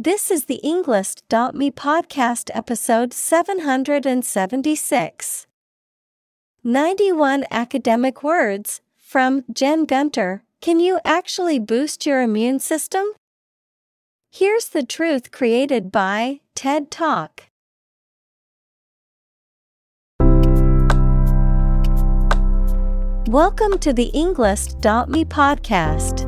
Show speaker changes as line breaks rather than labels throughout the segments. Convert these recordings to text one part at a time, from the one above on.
This is the Englist.me podcast episode 776. 91 academic words from Jen Gunter. Can you actually boost your immune system? Here's the truth created by TED Talk. Welcome to the Englist.me podcast.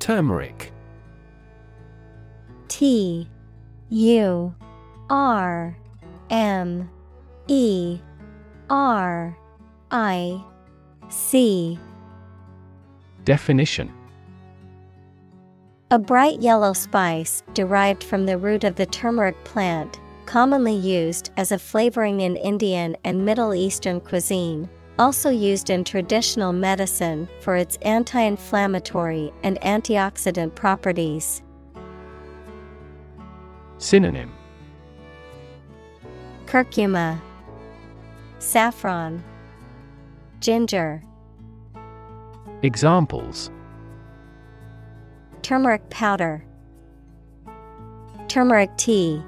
Turmeric.
T U R M E R I C.
Definition.
A bright yellow spice derived from the root of the turmeric plant commonly used as a flavoring in Indian and Middle Eastern cuisine, also used in traditional medicine for its anti inflammatory and antioxidant properties.
Synonym.
Curcuma, Saffron, Ginger,
Examples.
Turmeric powder, Turmeric tea.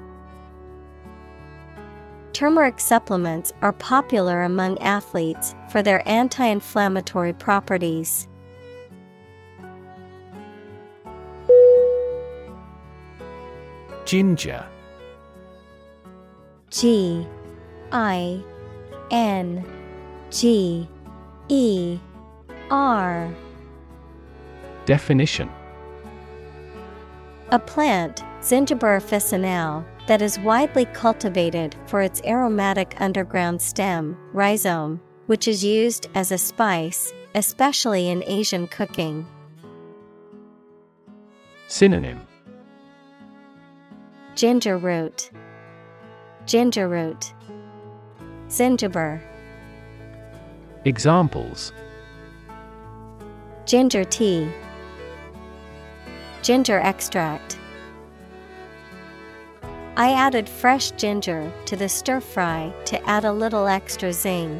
Turmeric supplements are popular among athletes for their anti inflammatory properties.
Ginger.
G I N G E R.
Definition.
A plant, Zingiber officinale, that is widely cultivated for its aromatic underground stem, rhizome, which is used as a spice, especially in Asian cooking.
Synonym.
Ginger root, ginger root, zingiber,
Examples.
Ginger tea, ginger extract. I added fresh ginger to the stir fry to add a little extra zing.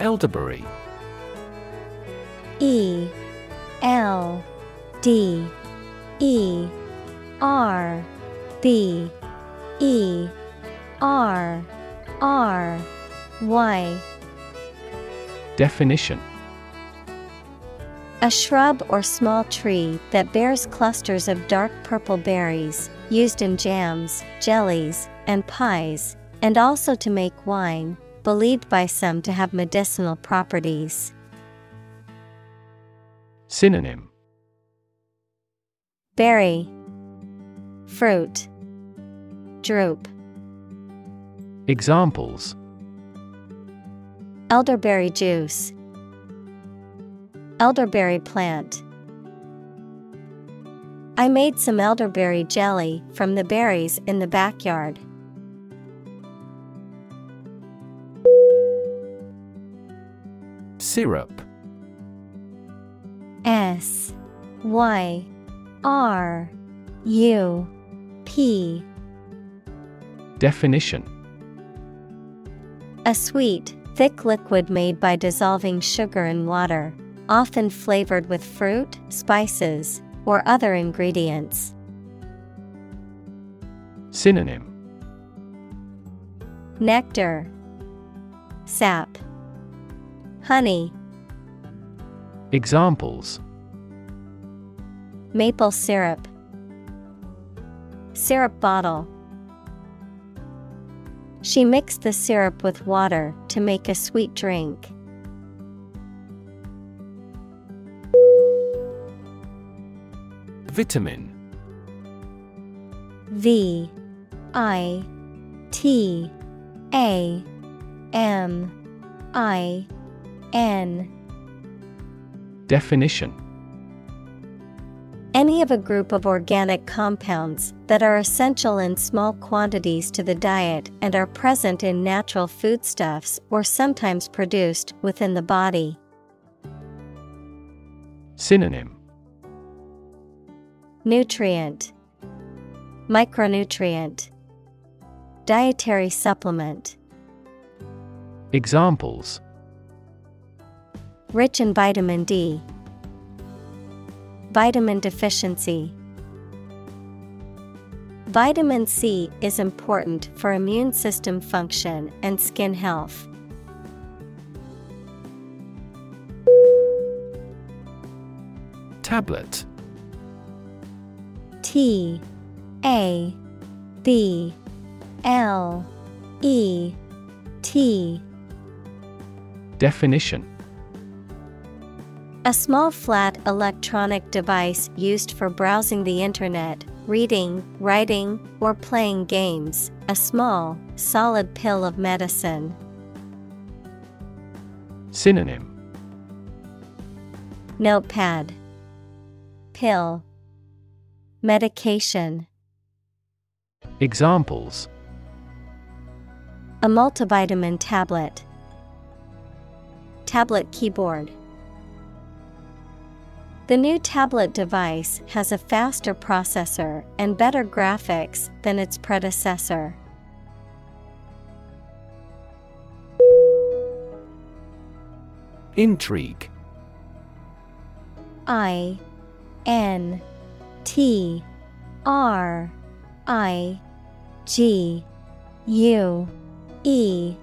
Elderberry.
E L D E R B E R R Y.
Definition
A shrub or small tree that bears clusters of dark purple berries, used in jams, jellies, and pies, and also to make wine, believed by some to have medicinal properties.
Synonym.
Berry, fruit, drupe,
Examples.
Elderberry juice, elderberry plant. I made some elderberry jelly from the berries in the backyard.
Syrup
S Y R U P
Definition
A sweet, thick liquid made by dissolving sugar in water, often flavored with fruit, spices, or other ingredients.
Synonym
Nectar, sap, honey.
Examples
Maple syrup, syrup bottle. She mixed the syrup with water to make a sweet drink.
Vitamin.
V I T A M I N.
Definition.
Any of a group of organic compounds that are essential in small quantities to the diet and are present in natural foodstuffs or sometimes produced within the body.
Synonym
Nutrient Micronutrient Dietary supplement
Examples
Rich in vitamin D. Vitamin deficiency. Vitamin C is important for immune system function and skin health.
Tablet
T A B L E T
Definition.
A small flat electronic device used for browsing the internet, reading, writing, or playing games, a small, solid pill of medicine.
Synonym.
Notepad. Pill Medication.
Examples.
A multivitamin tablet. Tablet keyboard. The new tablet device has a faster processor and better graphics than its predecessor.
Intrigue.
I N T R I G U E.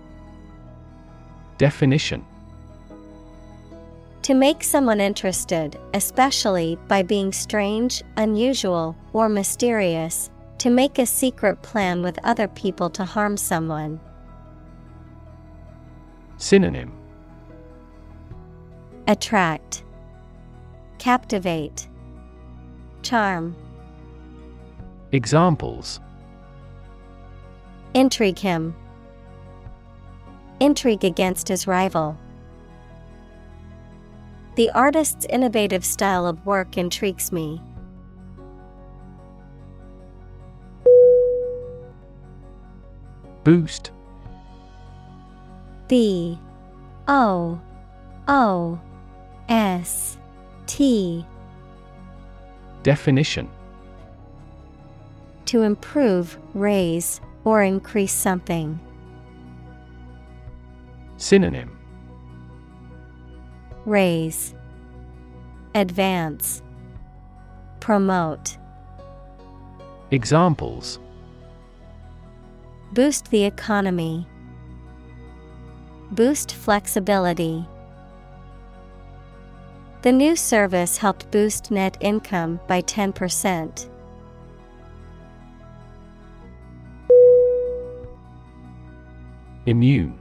Definition.
To make someone interested, especially by being strange, unusual, or mysterious, to make a secret plan with other people to harm someone.
Synonym.
Attract, Captivate, Charm,
Examples.
Intrigue him, Intrigue against his rival. The artist's innovative style of work intrigues me.
Boost.
B. O. O. S. T
Definition.
To improve, raise, or increase something.
Synonym.
Raise, Advance, Promote,
Examples.
Boost the economy, Boost flexibility. The new service helped boost net income by 10%.
Immune.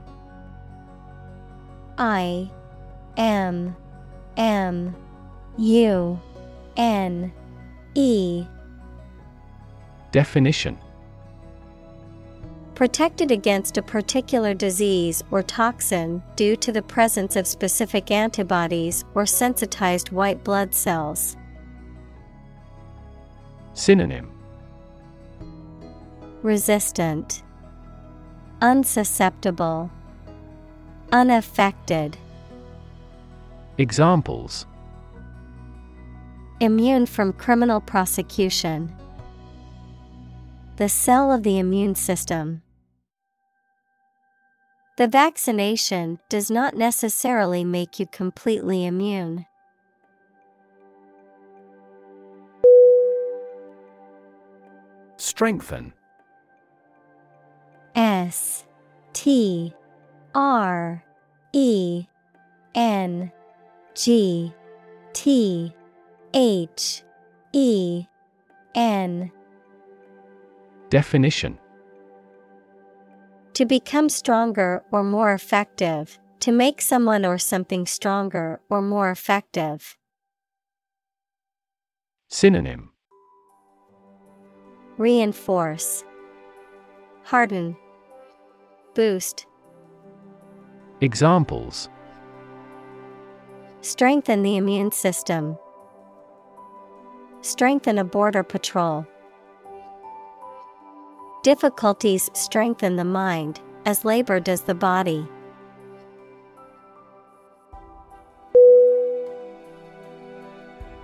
I M M U N E.
Definition
Protected against a particular disease or toxin due to the presence of specific antibodies or sensitized white blood cells.
Synonym
Resistant, Unsusceptible, Unaffected.
Examples
Immune from criminal prosecution. The cell of the immune system. The vaccination does not necessarily make you completely immune.
Strengthen.
S T R E N G T H E N.
Definition
To become stronger or more effective, to make someone or something stronger or more effective.
Synonym
Reinforce, Harden, Boost.
Examples
Strengthen the immune system. Strengthen a border patrol. Difficulties strengthen the mind, as labor does the body.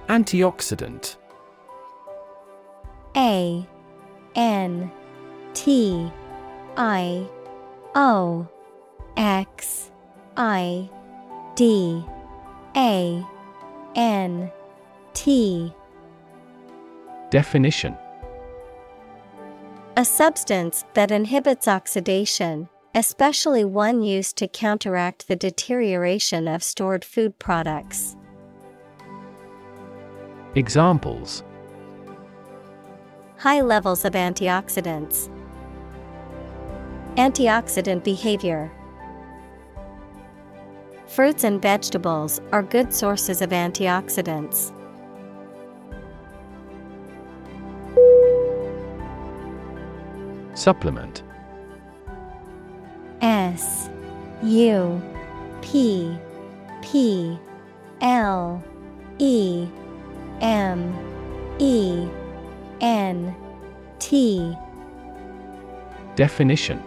Antioxidant.
A N T I O X I D A N T.
Definition
A substance that inhibits oxidation, especially one used to counteract the deterioration of stored food products.
Examples
High levels of antioxidants. Antioxidant behavior. Fruits and vegetables are good sources of antioxidants.
Supplement.
S U P P L E M E N T.
Definition.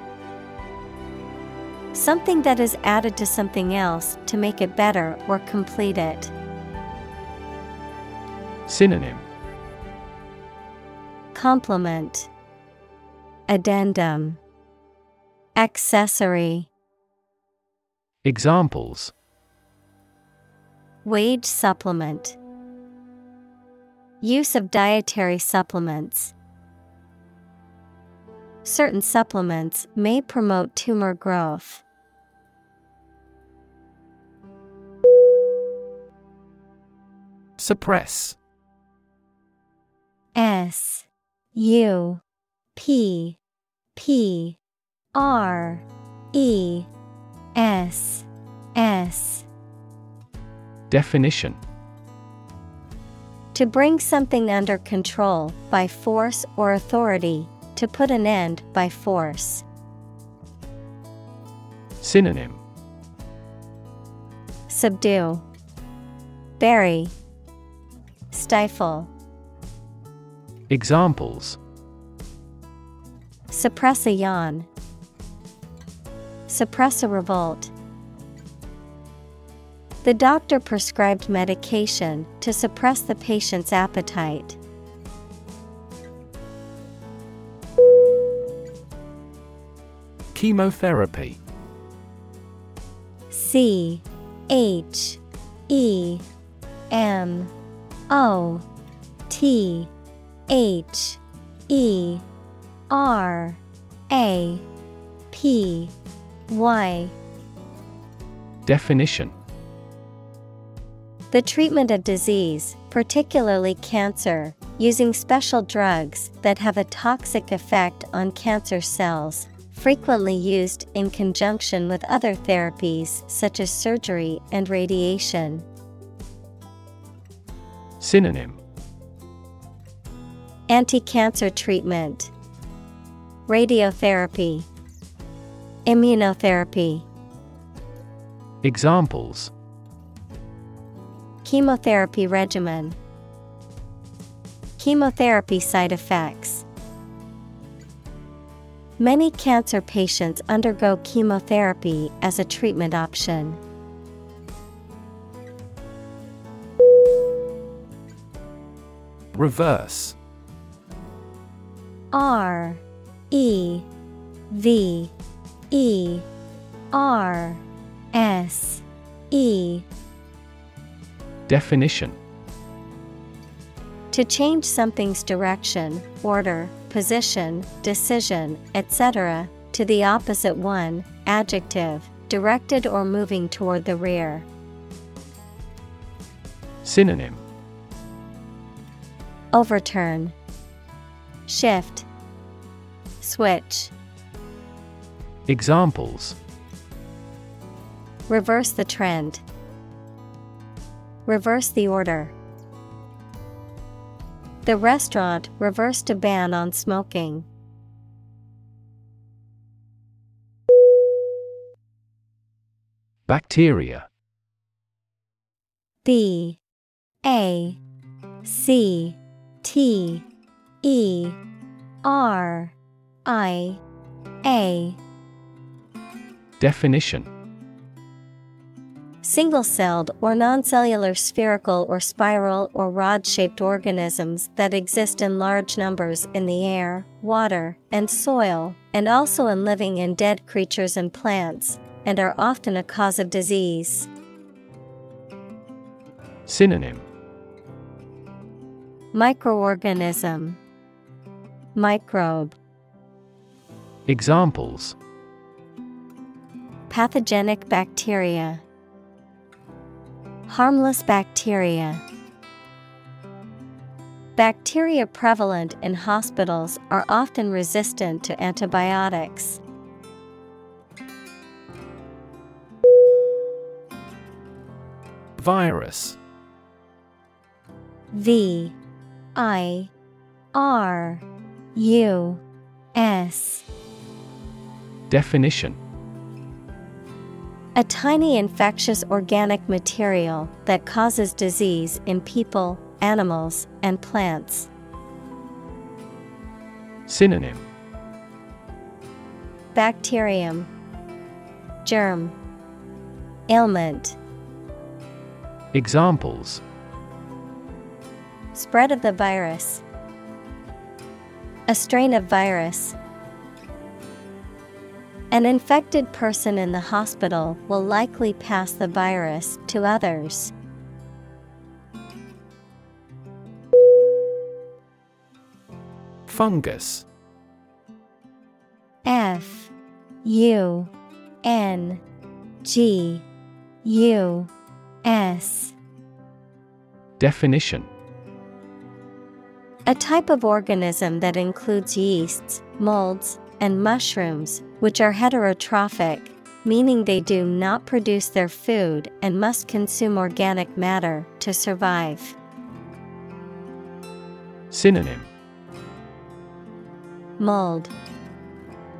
Something that is added to something else to make it better or complete it.
Synonym.
Complement Addendum. Accessory.
Examples.
Wage supplement. Use of dietary supplements. Certain supplements may promote tumor growth.
Suppress.
S U P P R E S S
Definition.
To bring something under control by force or authority, to put an end by force.
Synonym.
Subdue, Bury, Stifle.
Examples
Suppress a yawn. Suppress a revolt. The doctor prescribed medication to suppress the patient's appetite.
Chemotherapy
C H E M O T H E R A P Y.
Definition.
The treatment of disease, particularly cancer, using special drugs that have a toxic effect on cancer cells, frequently used in conjunction with other therapies such as surgery and radiation.
Synonym.
Anti cancer treatment, Radiotherapy, Immunotherapy,
Examples
Chemotherapy regimen, Chemotherapy side effects. Many cancer patients undergo chemotherapy as a treatment option.
Reverse
R E V E R S E
Definition
To change something's direction, order, position, decision, etc., to the opposite one, adjective, directed or moving toward the rear.
Synonym
Overturn, Shift, Switch.
Examples
Reverse the trend. Reverse the order. The restaurant reversed a ban on smoking.
Bacteria
B A C T E R I A.
Definition.
Single celled or non-cellular spherical or spiral or rod shaped organisms that exist in large numbers in the air, water, and soil, and also in living and dead creatures and plants, and are often a cause of disease.
Synonym.
Microorganism. Microbe
Examples.
Pathogenic bacteria. Harmless bacteria. Bacteria prevalent in hospitals are often resistant to antibiotics.
Virus.
V I R U S
Definition
A tiny infectious organic material that causes disease in people, animals, and plants.
Synonym
Bacterium Germ Ailment
Examples
Spread of the virus. A strain of virus. An infected person in the hospital will likely pass the virus to others.
Fungus.
F U N G U S.
Definition.
A type of organism that includes yeasts, molds, and mushrooms, which are heterotrophic, meaning they do not produce their food and must consume organic matter to survive.
Synonym.
Mold,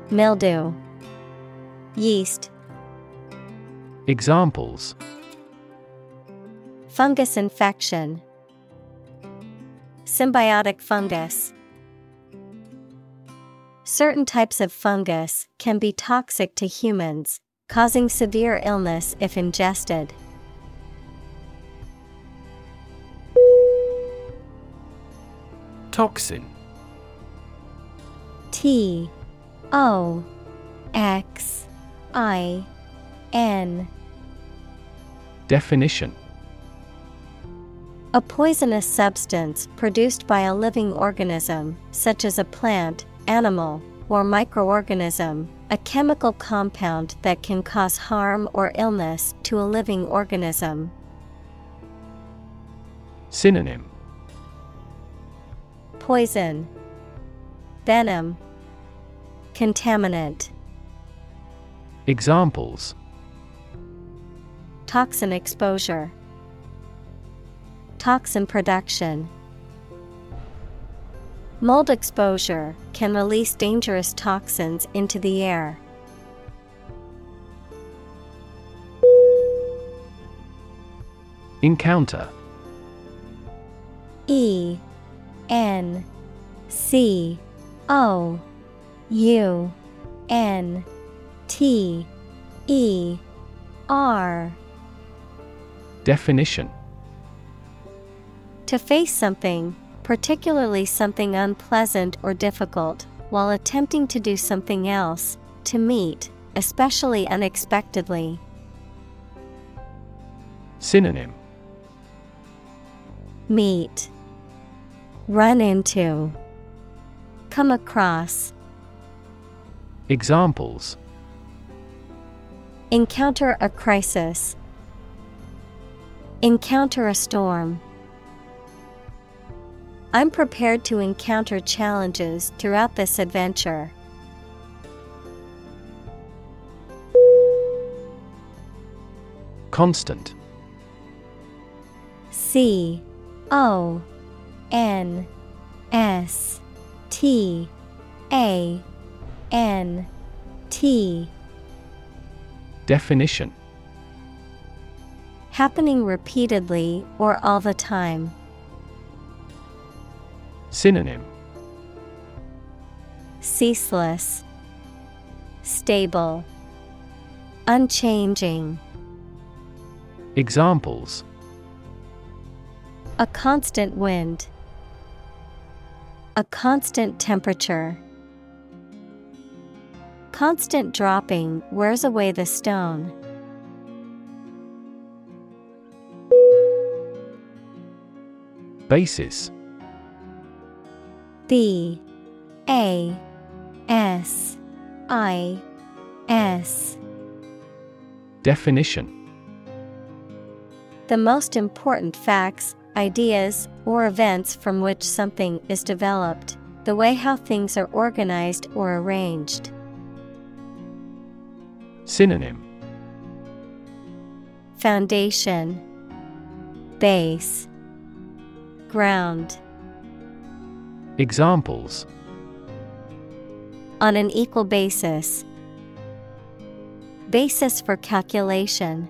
Mildew, Yeast,
Examples.
Fungus infection, Symbiotic fungus. Certain types of fungus can be toxic to humans, causing severe illness if ingested.
Toxin.
T O X I N.
Definition.
A poisonous substance produced by a living organism, such as a plant, animal, or microorganism, a chemical compound that can cause harm or illness to a living organism.
Synonym.
Poison, Venom, Contaminant,
Examples.
Toxin exposure, Toxin production. Mold exposure can release dangerous toxins into the air.
Encounter.
E N C O U N T E R.
Definition.
To face something, particularly something unpleasant or difficult, while attempting to do something else, to meet, especially unexpectedly.
Synonym.
Meet, Run into, Come across,
Examples.
Encounter a crisis, Encounter a storm. I'm prepared to encounter challenges throughout this adventure.
Constant.
C O N S T A N T
Definition
Happening repeatedly or all the time.
Synonym
Ceaseless, Stable, Unchanging.
Examples
A constant wind. A constant temperature. Constant dropping wears away the stone.
Basis
B A S I S.
Definition.
The most important facts, ideas, or events from which something is developed, the way how things are organized or arranged.
Synonym.
Foundation. Base. Ground
Examples
On an equal basis. Basis for calculation.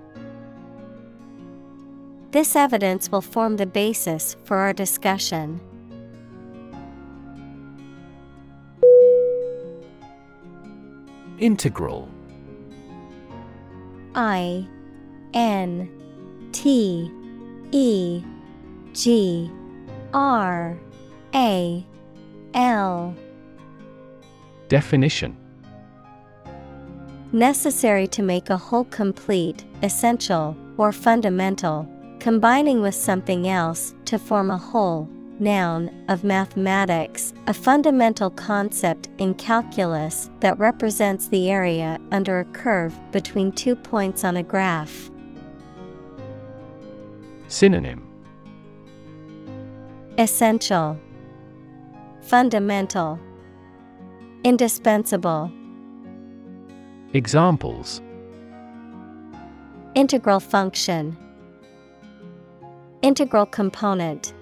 This evidence will form the basis for our discussion.
Integral
I N T E G R A L
Definition
Necessary to make a whole complete, essential, or fundamental, combining with something else to form a whole. Noun of mathematics, a fundamental concept in calculus that represents the area under a curve between two points on a graph.
Synonym
Essential, Fundamental, Indispensable.
Examples
Integral function, Integral component.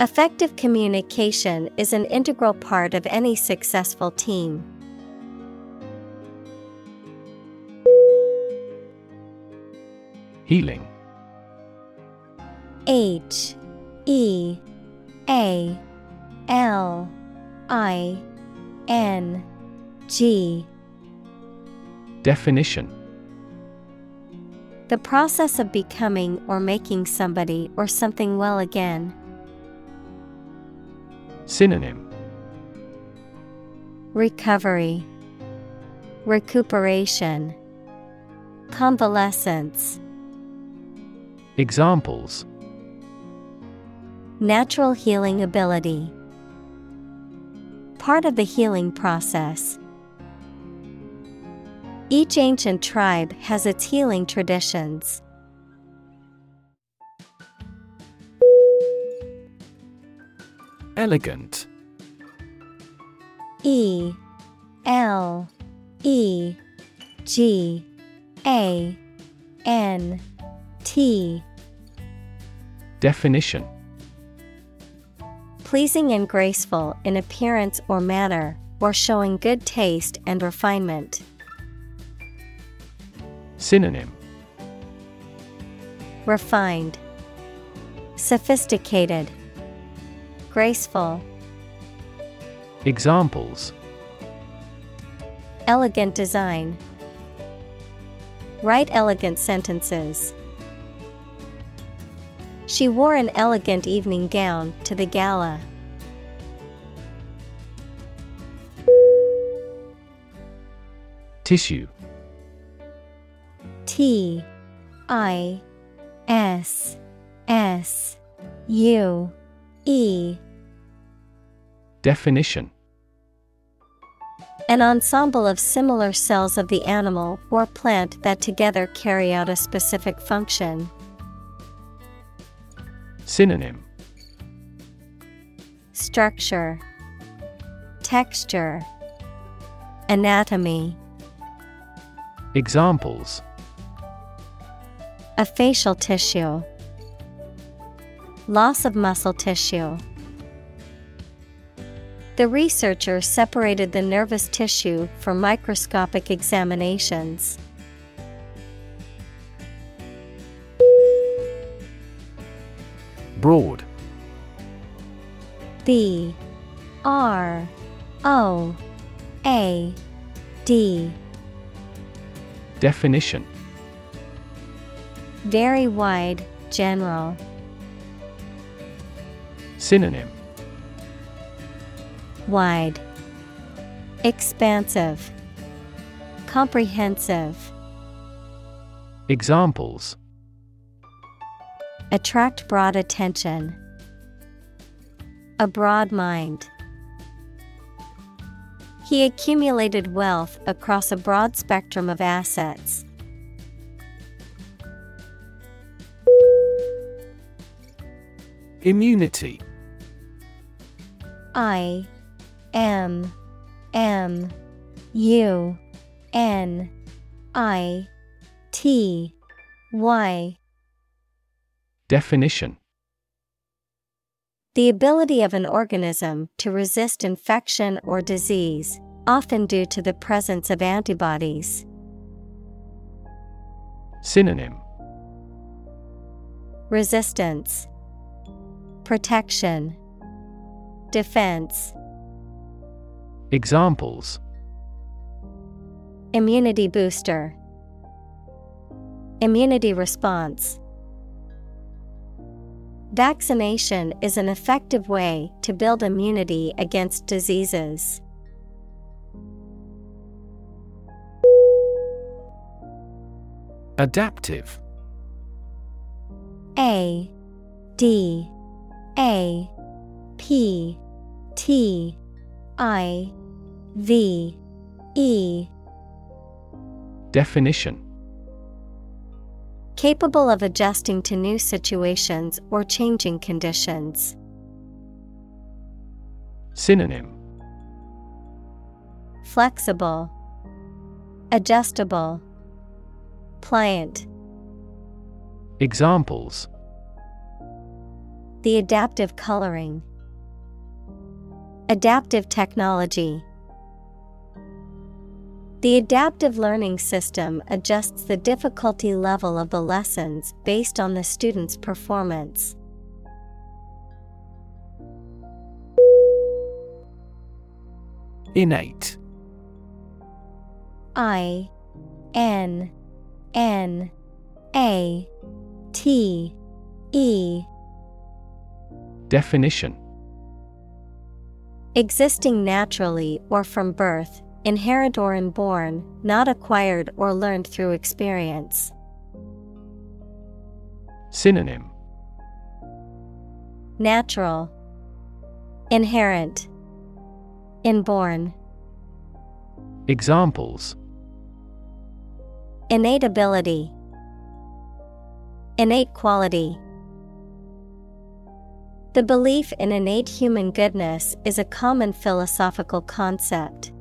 Effective communication is an integral part of any successful team.
Healing
H E A L I N G.
Definition.
The process of becoming or making somebody or something well again.
Synonym.
Recovery, Recuperation, Convalescence.
Examples
Natural healing ability. Part of the healing process. Each ancient tribe has its healing traditions.
Elegant
E L E G A N T
Definition
Pleasing and graceful in appearance or manner, or showing good taste and refinement.
Synonym
Refined, Sophisticated, Graceful,
Examples
Elegant design. Write elegant sentences. She wore an elegant evening gown to the gala.
Tissue
T I S S U E
Definition
An ensemble of similar cells of the animal or plant that together carry out a specific function.
Synonym
Structure, Texture, Anatomy.
Examples
A facial tissue, Loss of muscle tissue. The researcher separated the nervous tissue for microscopic examinations.
Broad.
B R O A D.
Definition.
Very wide, general.
Synonym.
Wide, Expansive, Comprehensive.
Examples
Attract broad attention. A broad mind. He accumulated wealth across a broad spectrum of assets.
Immunity
I M M U N I T Y
Definition
The ability of an organism to resist infection or disease, often due to the presence of antibodies.
Synonym
Resistance, Protection, Defense.
Examples
Immunity booster, Immunity response. Vaccination is an effective way to build immunity against diseases.
Adaptive.
A D A P T I V E.
Definition
Capable of adjusting to new situations or changing conditions.
Synonym
Flexible, Adjustable, Pliant.
Examples
The adaptive coloring. Adaptive technology. The adaptive learning system adjusts the difficulty level of the lessons based on the student's performance.
Innate.
I N N A T E.
Definition.
Existing naturally or from birth, inherent or inborn, not acquired or learned through experience.
Synonym
Natural, Inherent, Inborn.
Examples
Innate ability, Innate quality. The belief in innate human goodness is a common philosophical concept.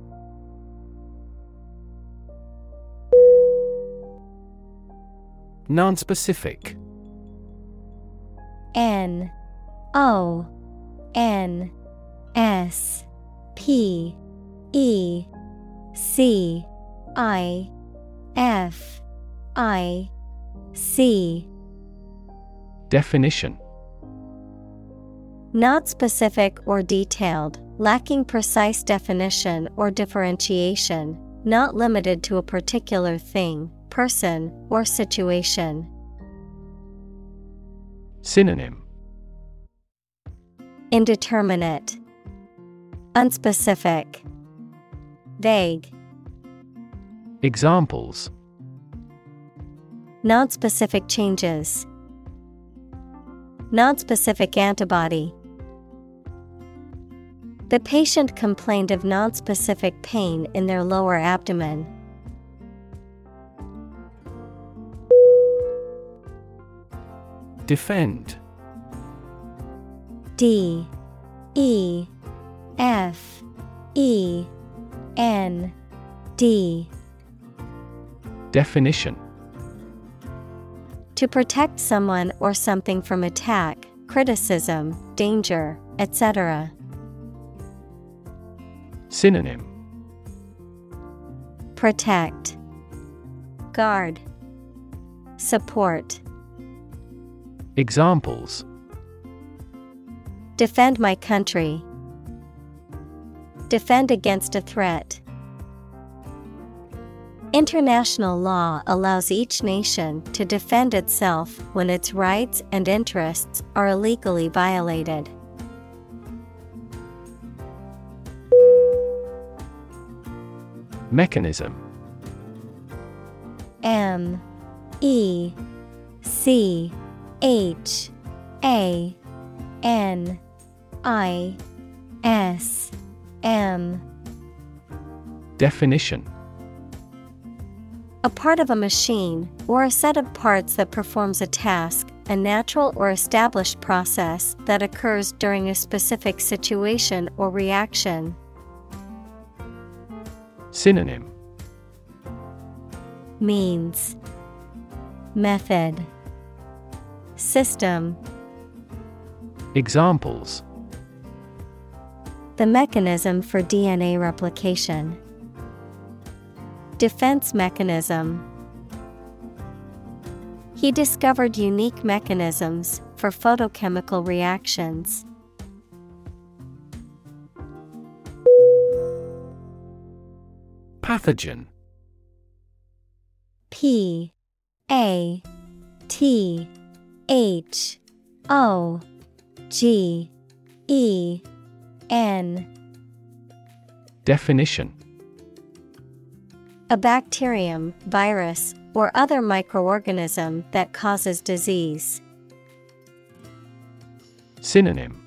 Nonspecific.
N O N S P E C I F I C.
Definition.
Not specific or detailed, lacking precise definition or differentiation, not limited to a particular thing, person, or situation.
Synonym
Indeterminate, Unspecific, Vague,
Examples
Nonspecific changes, Nonspecific antibody. The patient complained of nonspecific pain in their lower abdomen.
Defend.
D E F E N D.
Definition.
To protect someone or something from attack, criticism, danger, etc.
Synonym.
Protect, Guard, Support.
Examples
Defend my country. Defend against a threat. International law allows each nation to defend itself when its rights and interests are illegally violated.
Mechanism
M E C H A N I S M.
Definition.
A part of a machine, or a set of parts that performs a task, a natural or established process that occurs during a specific situation or reaction.
Synonym.
Means. Method System
Examples
The mechanism for DNA replication. Defense mechanism. He discovered unique mechanisms for photochemical reactions.
Pathogen
P A T H O G E N.
Definition.
A bacterium, virus, or other microorganism that causes disease.
Synonym.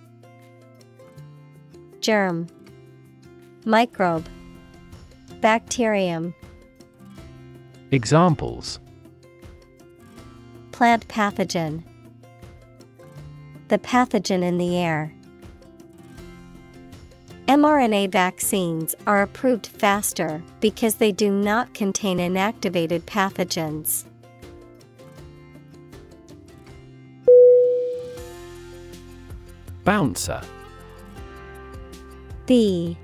Germ. Microbe. Bacterium.
Examples.
Plant pathogen The pathogen in the air. mRNA vaccines are approved faster because they do not contain inactivated pathogens.
Bouncer
B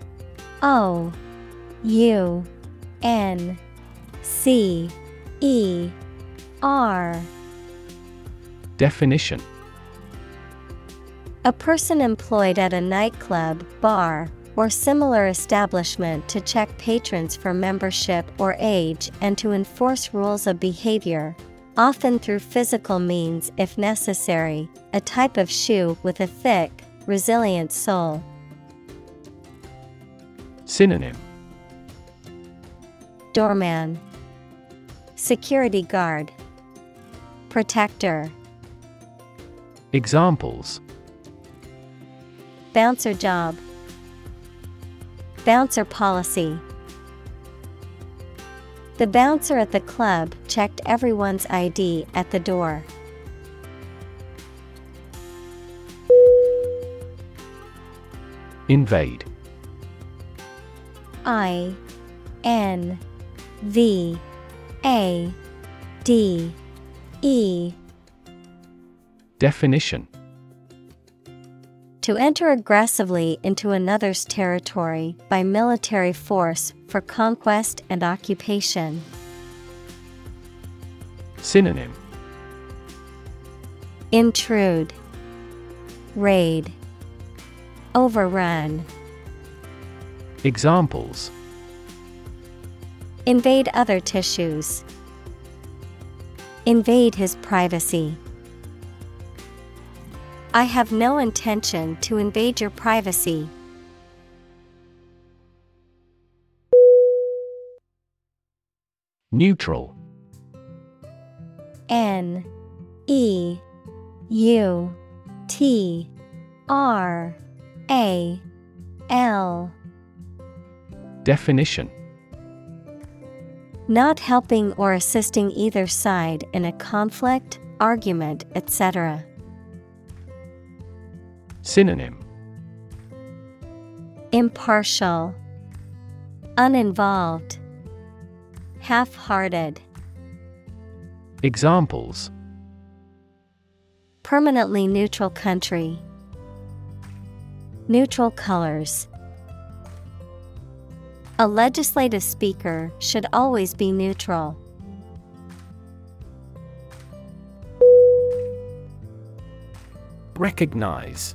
O U N C E R
Definition
A person employed at a nightclub, bar, or similar establishment to check patrons for membership or age and to enforce rules of behavior, often through physical means if necessary, a type of shoe with a thick, resilient sole.
Synonym.
Doorman, Security guard, Protector,
Examples
Bouncer job, Bouncer policy. The bouncer at the club checked everyone's ID at the door.
Invade
I N V A D E
Definition
To enter aggressively into another's territory by military force for conquest and occupation.
Synonym
Intrude, Raid, Overrun.
Examples
Invade other tissues. Invade his privacy. I have no intention to invade your privacy.
Neutral
N E U T R A L.
Definition
Not helping or assisting either side in a conflict, argument, etc.
Synonym
Impartial, Uninvolved, Half hearted.
Examples
Permanently neutral country. Neutral colors. A legislative speaker should always be neutral.
Recognize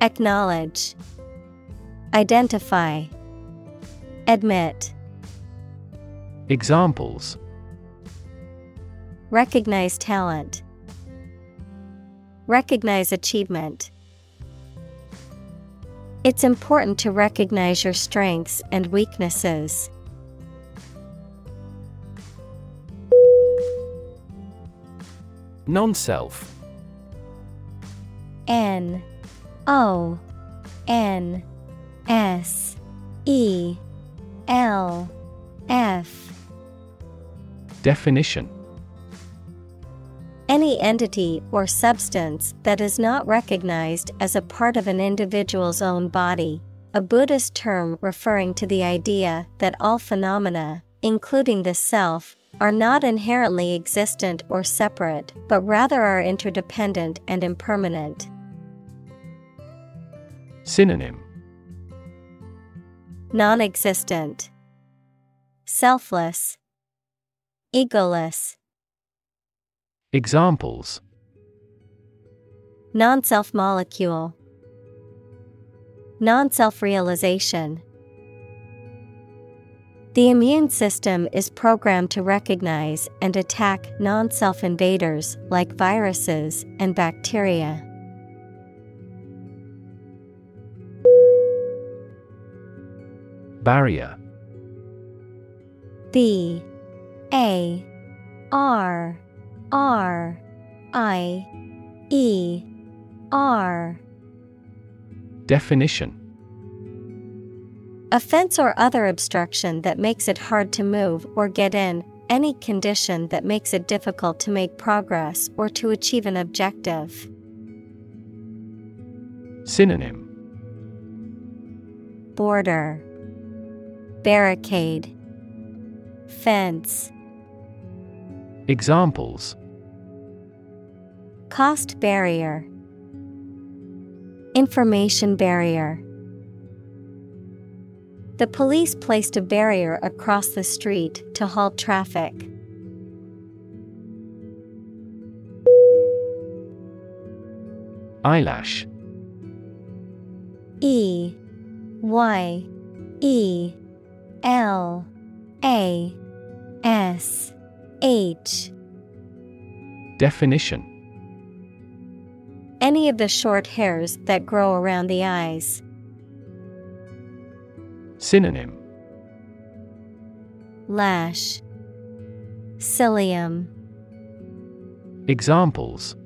Acknowledge, Identify, Admit,
Examples.
Recognize talent, Recognize achievement. It's important to recognize your strengths and weaknesses.
Non self
N O N S E L F.
Definition.
Any entity or substance that is not recognized as a part of an individual's own body, a Buddhist term referring to the idea that all phenomena, including the self, are not inherently existent or separate, but rather are interdependent and impermanent.
Synonym.
Non existent, Selfless, Egoless,
Examples.
Non self molecule, Non self realization. The immune system is programmed to recognize and attack non self invaders like viruses and bacteria.
Barrier.
B A R R I E R.
Definition.
A fence or other obstruction that makes it hard to move or get in, any condition that makes it difficult to make progress or to achieve an objective.
Synonym.
Border Barricade. Fence.
Examples.
Cost barrier. Information barrier. The police placed a barrier across the street to halt traffic.
Eyelash.
E. Y. E L A S H.
Definition.
Any of the short hairs that grow around the eyes.
Synonym.
Lash. Cilium.
Examples.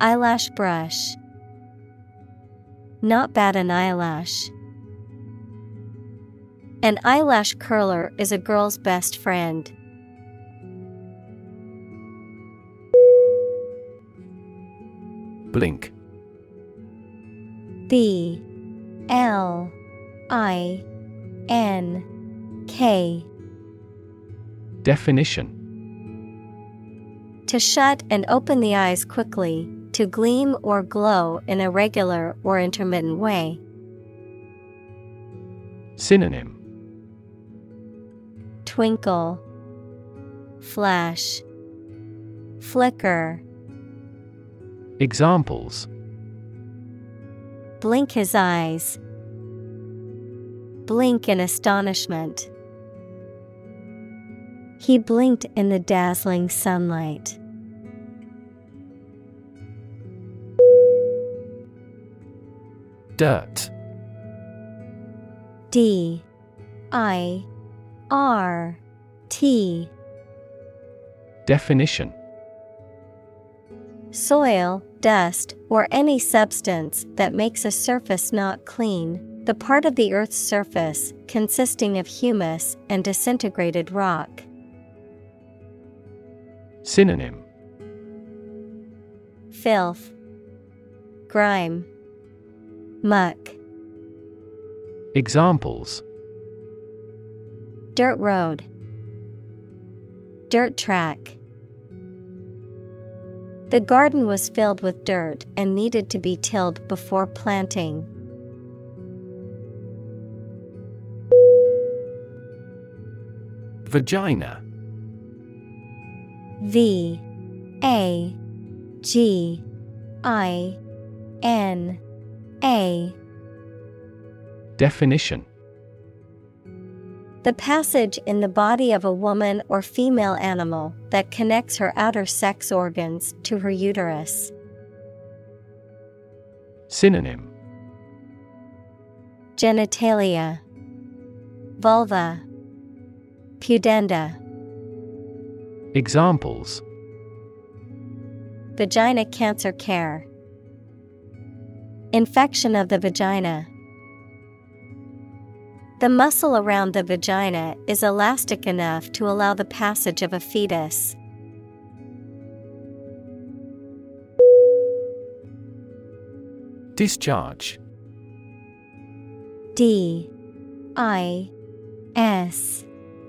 Eyelash brush. Not bad an eyelash. An eyelash curler is a girl's best friend.
Blink
B L I N K
Definition
To shut and open the eyes quickly, to gleam or glow in a regular or intermittent way.
Synonym
Twinkle, Flash, Flicker.
Examples
Blink his eyes. Blink in astonishment. He blinked in the dazzling sunlight.
Dirt.
D I R T.
Definition.
Soil, dust, or any substance that makes a surface not clean, the part of the Earth's surface consisting of humus and disintegrated rock.
Synonym.
Filth, Grime, Muck.
Examples
Dirt road, Dirt track. The garden was filled with dirt and needed to be tilled before planting.
Vagina
V A G I N A
Definition
The passage in the body of a woman or female animal that connects her outer sex organs to her uterus.
Synonym.
Genitalia. Vulva. Pudenda.
Examples.
Vagina cancer care. Infection of the vagina The muscle around the vagina is elastic enough to allow the passage of a fetus.
Discharge.
D. I. S.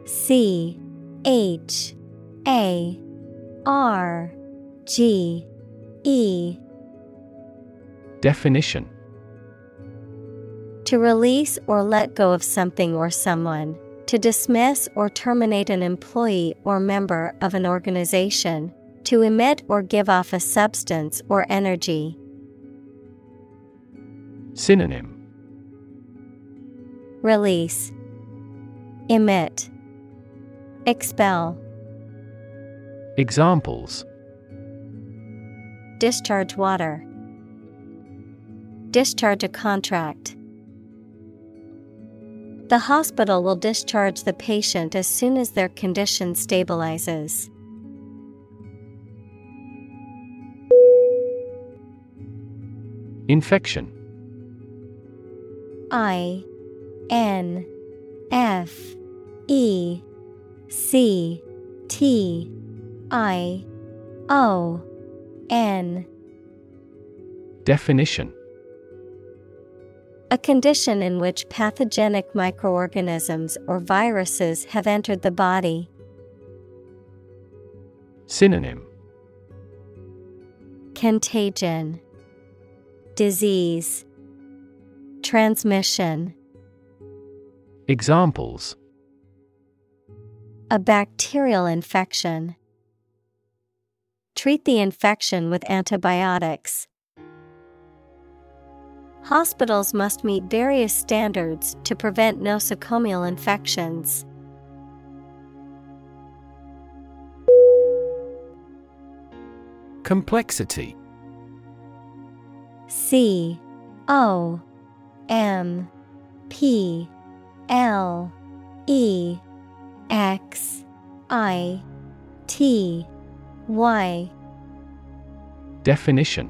C. H. A. R. G. E.
Definition
To release or let go of something or someone, to dismiss or terminate an employee or member of an organization, to emit or give off a substance or energy.
Synonym.
Release, Emit, Expel,
Examples.
Discharge water, Discharge a contract. The hospital will discharge the patient as soon as their condition stabilizes.
Infection.
I N F E C T I O N.
Definition
A condition in which pathogenic microorganisms or viruses have entered the body.
Synonym
Contagion Disease Transmission
Examples
A bacterial infection. Treat the infection with antibiotics. Hospitals must meet various standards to prevent nosocomial infections.
Complexity.
C O M P L E X I T Y.
Definition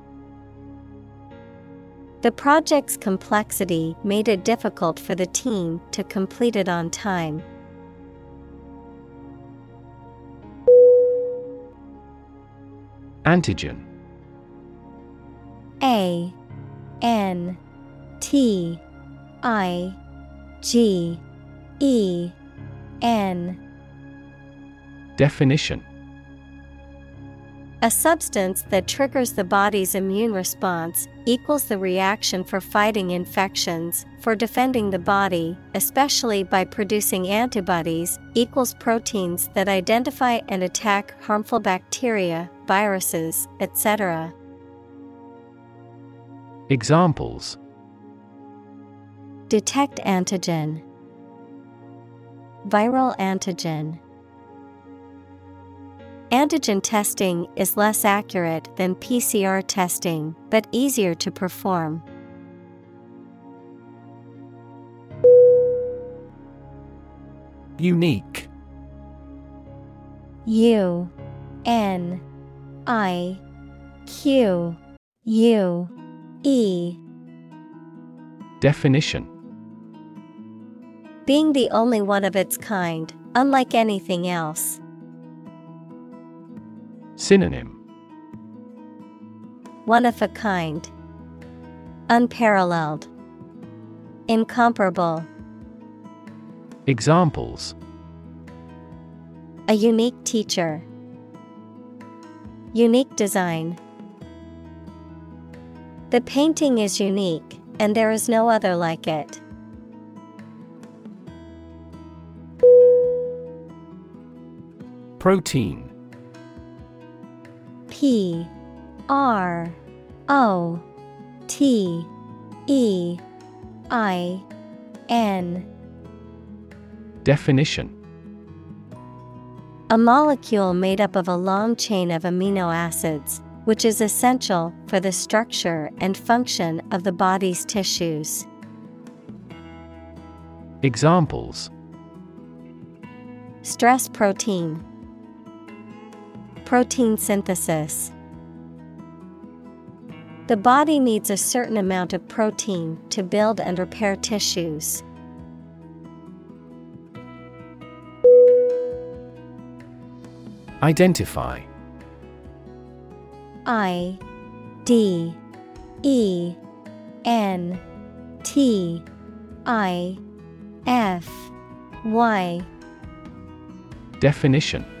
The project's complexity made it difficult for the team to complete it on time.
Antigen.
A N T I G E N.
Definition
A substance that triggers the body's immune response equals the reaction for fighting infections, for defending the body, especially by producing antibodies, equals proteins that identify and attack harmful bacteria, viruses, etc.
Examples
Detect antigen, Viral antigen. Antigen testing is less accurate than PCR testing, but easier to perform.
Unique
U N I Q U E
Definition
Being the only one of its kind, unlike anything else.
Synonym
One of a kind. Unparalleled. Incomparable.
Examples
A unique teacher. Unique design. The painting is unique, and there is no other like it.
Protein
P R O T E I N
Definition.
A molecule made up of a long chain of amino acids, which is essential for the structure and function of the body's tissues.
Examples.
Stress protein, Protein synthesis. The body needs a certain amount of protein to build and repair tissues.
Identify
I D E N T I F Y
Definition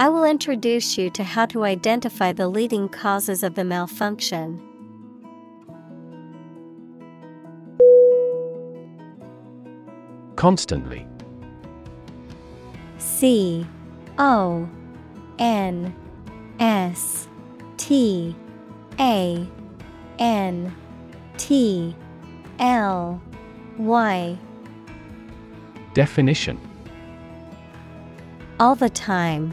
I will introduce you to how to identify the leading causes of the malfunction.
Constantly
C O N S T A N T L Y
Definition
All the time.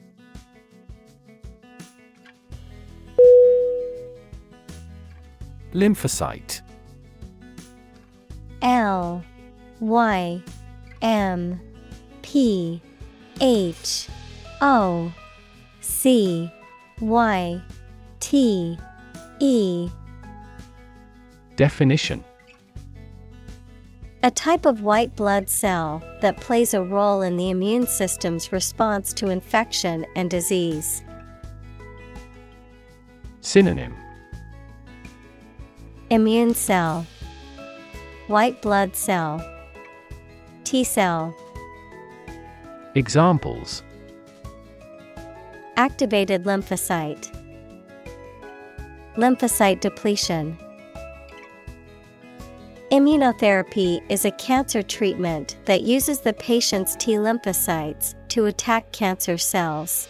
Lymphocyte.
L Y M P H O C Y T E.
Definition.
A type of white blood cell that plays a role in the immune system's response to infection and disease.
Synonym
Immune cell, White blood cell, T cell,
Examples
activated lymphocyte, lymphocyte depletion. Immunotherapy is a cancer treatment that uses the patient's T lymphocytes to attack cancer cells.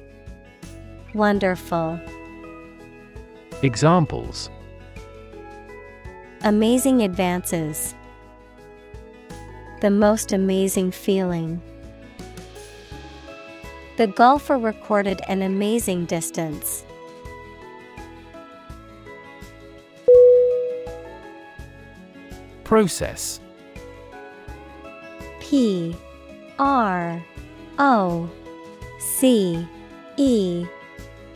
Wonderful.
Examples
Amazing advances. The most amazing feeling. The golfer recorded an amazing distance.
Process
P R O C E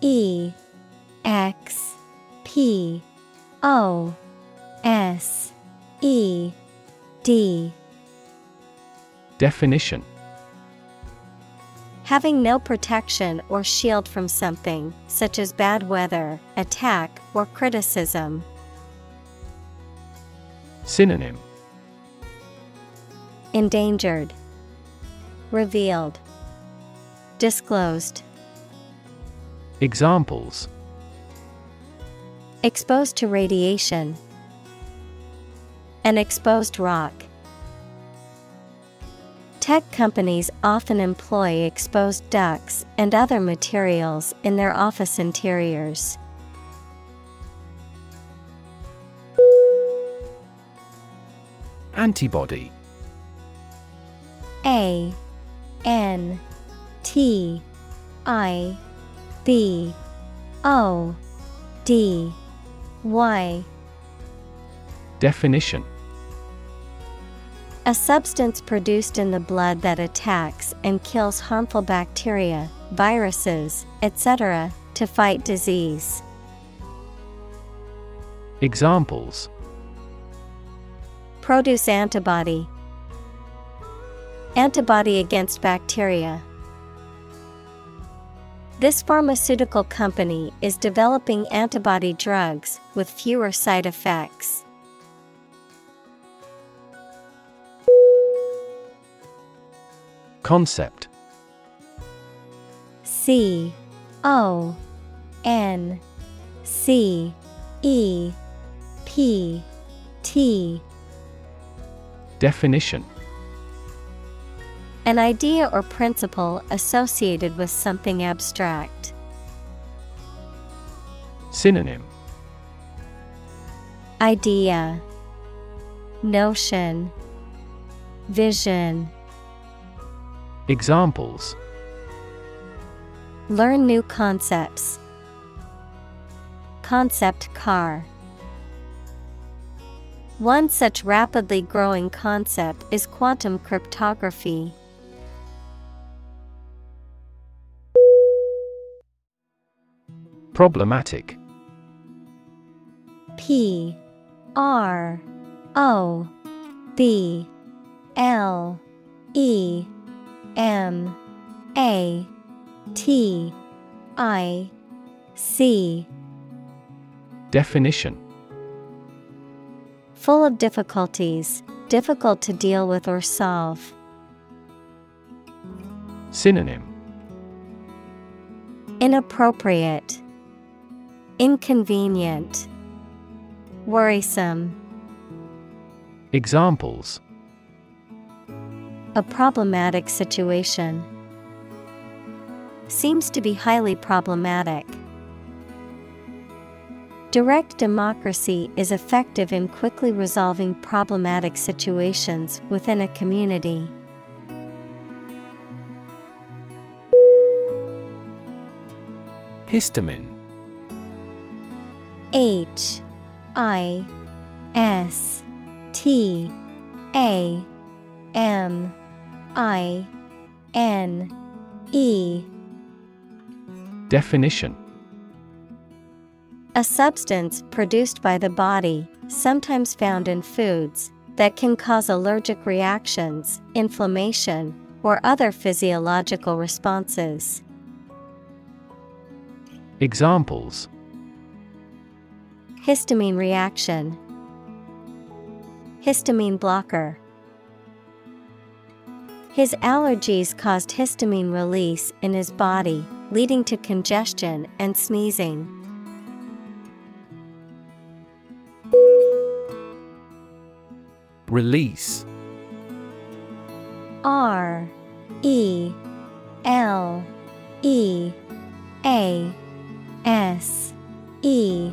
E X P O S E D.
Definition.
Having no protection or shield from something, such as bad weather, attack, or criticism.
Synonym.
Endangered, Revealed, Disclosed.
Examples
Exposed to radiation. An exposed rock. Tech companies often employ exposed ducts and other materials in their office interiors.
Antibody
A N T I B O D Y
Definition
A substance produced in the blood that attacks and kills harmful bacteria, viruses, etc., to fight disease.
Examples
Produce antibody, antibody against bacteria. This pharmaceutical company is developing antibody drugs with fewer side effects.
Concept.
C O N C E P T.
Definition
An idea or principle associated with something abstract.
Synonym
Idea Notion Vision
Examples
Learn new concepts. Concept car. One such rapidly growing concept is quantum cryptography.
Problematic.
P R O B L E M A T I C.
Definition.
Full of difficulties, difficult to deal with or solve.
Synonym.
Inappropriate, Inconvenient, Worrisome.
Examples
A problematic situation. Seems to be highly problematic. Direct democracy is effective in quickly resolving problematic situations within a community.
Histamine
H I S T A M I N E.
Definition.
A substance produced by the body, sometimes found in foods, that can cause allergic reactions, inflammation, or other physiological responses.
Examples
Histamine reaction, Histamine blocker. His allergies caused histamine release in his body, leading to congestion and sneezing.
Release
R E L E A S E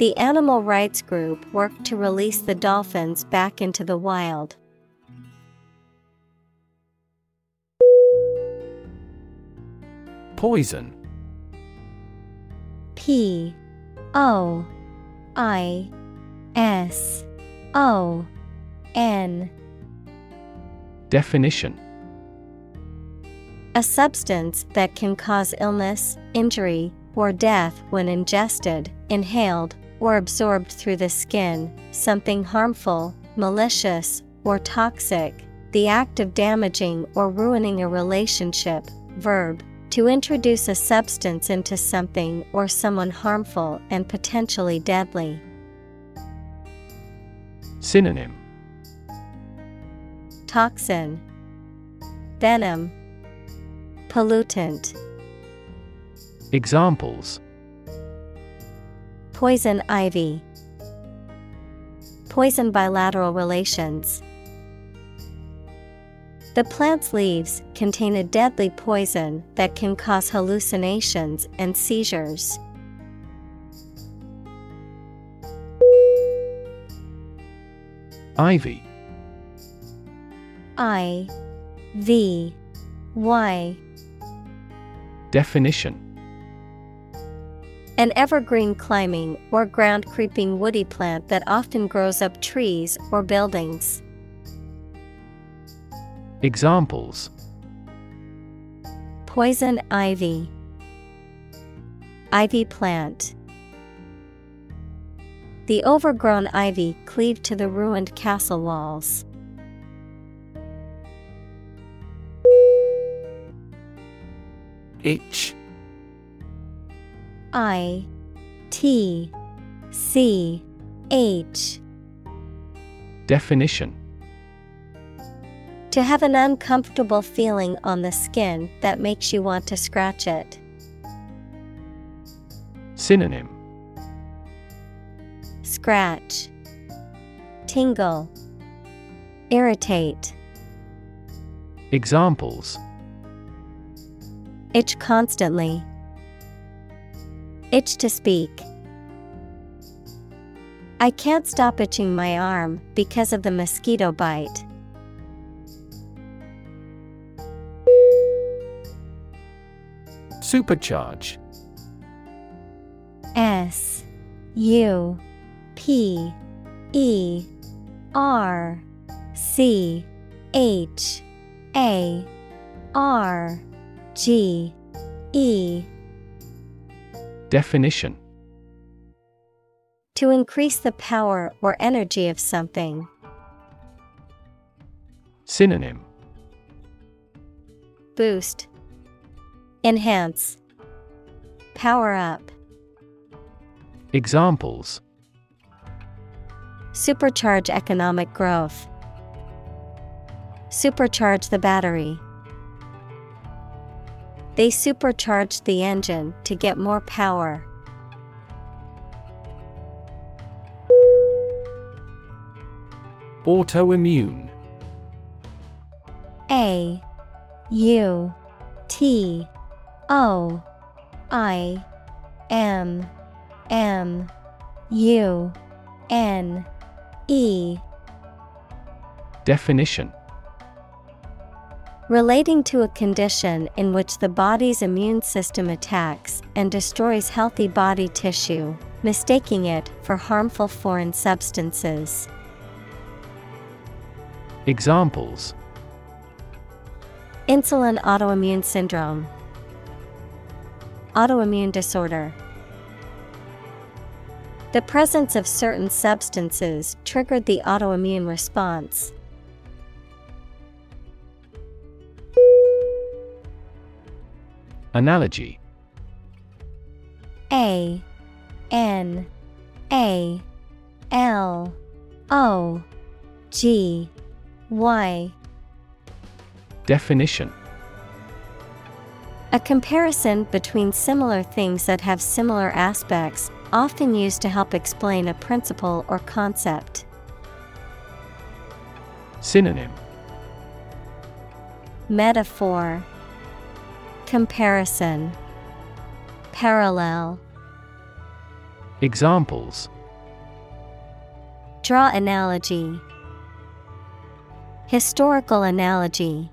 The animal rights group worked to release the dolphins back into the wild.
Poison.
P. O. I. S. O. N.
Definition.
A substance that can cause illness, injury, or death when ingested, inhaled, or absorbed through the skin, something harmful, malicious, or toxic, the act of damaging or ruining a relationship, verb. To introduce a substance into something or someone harmful and potentially deadly.
Synonym.
Toxin, Venom, Pollutant,
Examples
Poison ivy, Poison bilateral relations. The plant's leaves contain a deadly poison that can cause hallucinations and seizures.
Ivy
I V. Y
Definition
An evergreen climbing or ground creeping woody plant that often grows up trees or buildings.
Examples
Poison ivy, Ivy plant. The overgrown ivy cleaved to the ruined castle walls.
Itch
I T C H
Definition
To have an uncomfortable feeling on the skin that makes you want to scratch it.
Synonym
Scratch, Tingle, Irritate.
Examples
Itch constantly. Itch to speak. I can't stop itching my arm because of the mosquito bite.
Supercharge
S U P E R C H A R G E
Definition
To increase the power or energy of something.
Synonym
Boost Enhance Power up
Examples
Supercharge economic growth. Supercharge the battery. They supercharged the engine to get more power.
Autoimmune.
A U T O I M M U N E.
Definition
Relating to a condition in which the body's immune system attacks and destroys healthy body tissue, mistaking it for harmful foreign substances.
Examples
Insulin autoimmune syndrome, autoimmune disorder. The presence of certain substances triggered the autoimmune response.
Analogy.
A N A L O G Y.
Definition.
A comparison between similar things that have similar aspects, often used to help explain a principle or concept.
Synonym.
Metaphor Comparison. Parallel.
Examples.
Draw analogy. Historical analogy.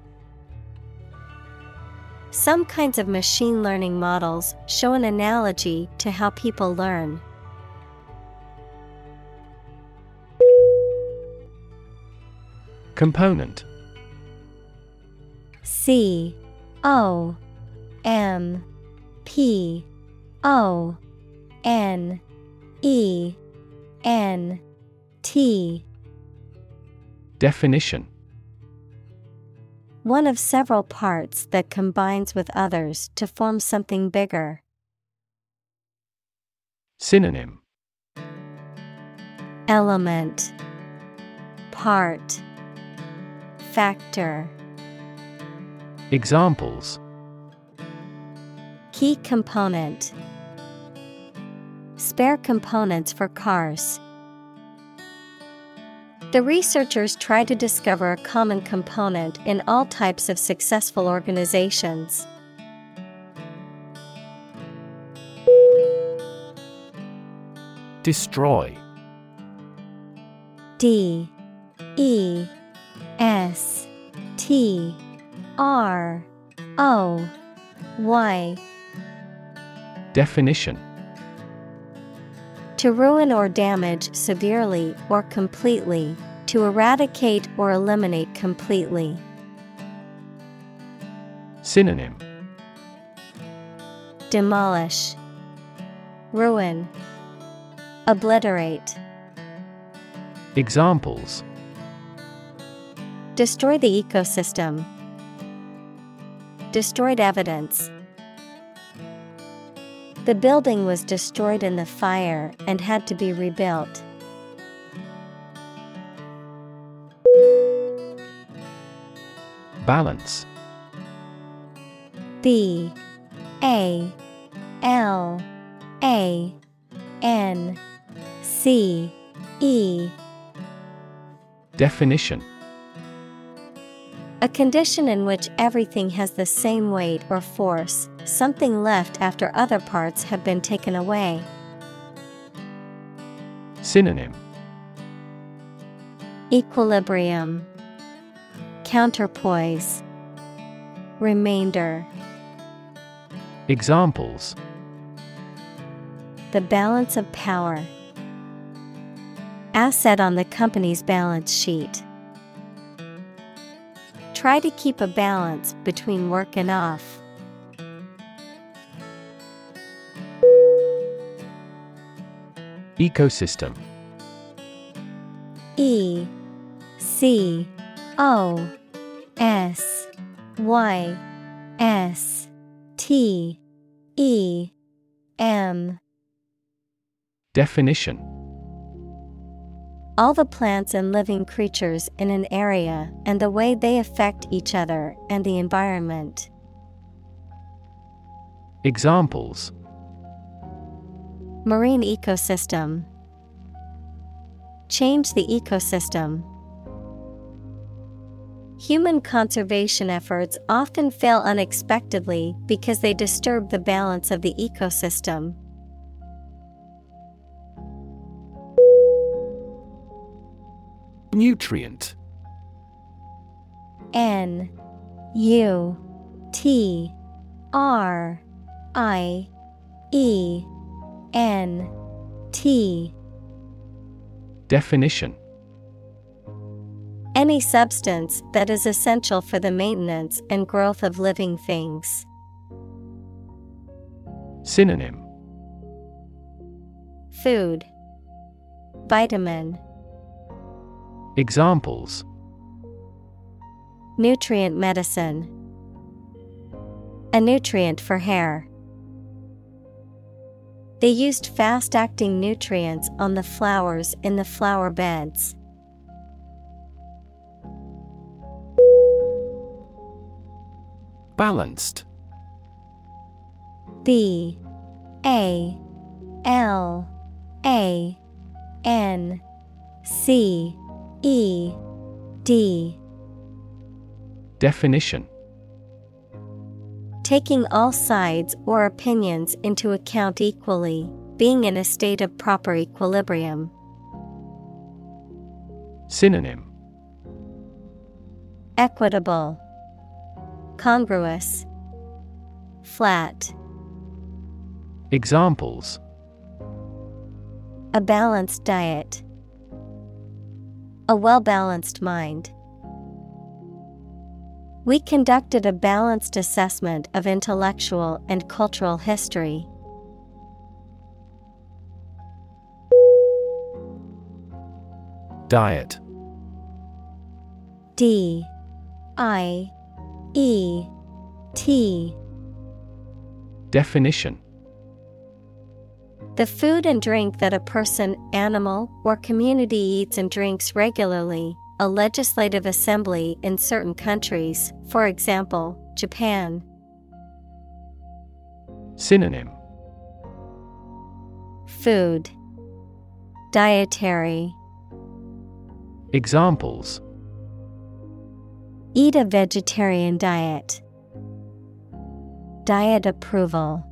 Some kinds of machine learning models show an analogy to how people learn.
Component.
C O M P O N E N T.
Definition.
One of several parts that combines with others to form something bigger.
Synonym.
Element. Part. Factor.
Examples
Key component. Spare components for cars. The researchers try to discover a common component in all types of successful organizations.
Destroy.
D. E. S. T. R. O. Y
Definition
To ruin or damage severely or completely, to eradicate or eliminate completely.
Synonym
Demolish, Ruin, Obliterate.
Examples
Destroy the ecosystem. Destroyed evidence. The building was destroyed in the fire and had to be rebuilt.
Balance.
B. A. L. A. N. C. E.
Definition.
A condition in which everything has the same weight or force, something left after other parts have been taken away.
Synonym
Equilibrium, Counterpoise, Remainder.
Examples
The balance of power. Asset on the company's balance sheet. Try to keep a balance between work and off.
Ecosystem.
E C O S Y S T E M.
Definition.
All the plants and living creatures in an area and the way they affect each other and the environment.
Examples
Marine ecosystem Change the ecosystem. Human conservation efforts often fail unexpectedly because they disturb the balance of the ecosystem.
Nutrient
N U T R I E N T.
Definition.
Any substance that is essential for the maintenance and growth of living things.
Synonym.
Food. Vitamin.
Examples.
Nutrient medicine. A nutrient for hair. They used fast acting nutrients on the flowers in the flower beds.
Balanced.
B A L A N C E D.
Definition
Taking all sides or opinions into account equally, being in a state of proper equilibrium.
Synonym
Equitable, Congruous, Flat.
Examples
A balanced diet. A well balanced mind. We conducted a balanced assessment of intellectual and cultural history.
Diet.
D. I. E. T.
Definition.
The food and drink that a person, animal, or community eats and drinks regularly, a legislative assembly in certain countries, for example, Japan.
Synonym
Food Dietary
Examples
Eat a vegetarian diet. Diet approval.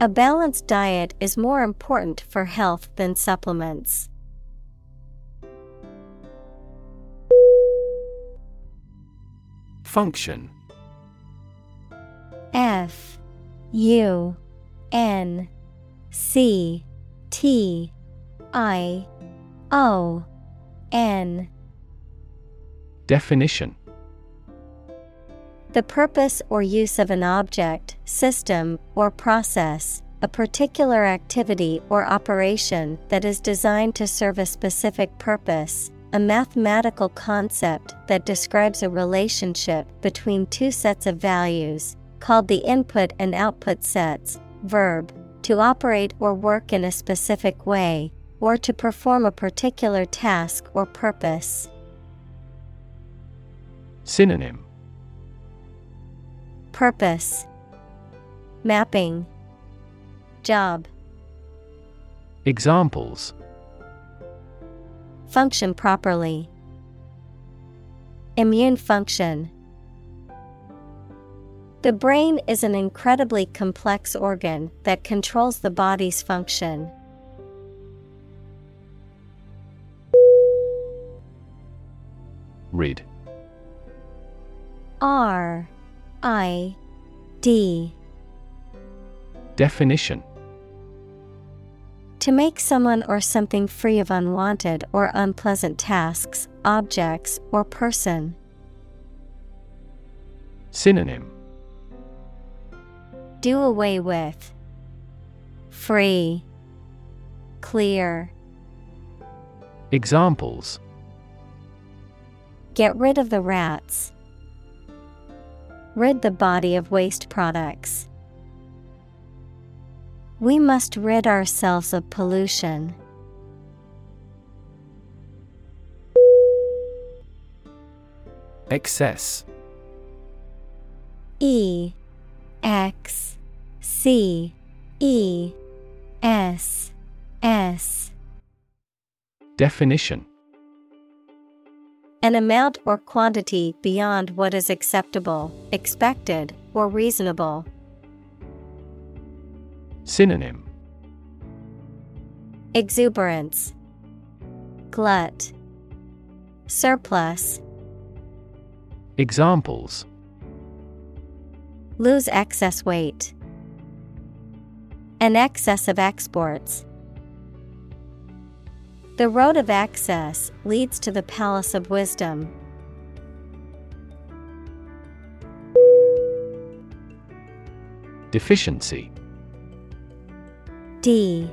A balanced diet is more important for health than supplements.
Function.
F U N C T I O N.
Definition.
The purpose or use of an object, system, or process, a particular activity or operation that is designed to serve a specific purpose, a mathematical concept that describes a relationship between two sets of values, called the input and output sets, verb, to operate or work in a specific way, or to perform a particular task or purpose.
Synonym.
Purpose. Mapping. Job.
Examples
Function properly. Immune function. The brain is an incredibly complex organ that controls the body's function.
Read
R I D
Definition
To make someone or something free of unwanted or unpleasant tasks objects, or person.
Synonym
Do away with. Free. Clear.
Examples
Get rid of the rats. Rid the body of waste products. We must rid ourselves of pollution.
Excess
E X C E S S
Definition
An amount or quantity beyond what is acceptable, expected, or reasonable.
Synonym
Exuberance, Glut, Surplus.
Examples
Lose excess weight. An excess of exports. The road of access leads to the palace of wisdom.
Deficiency
D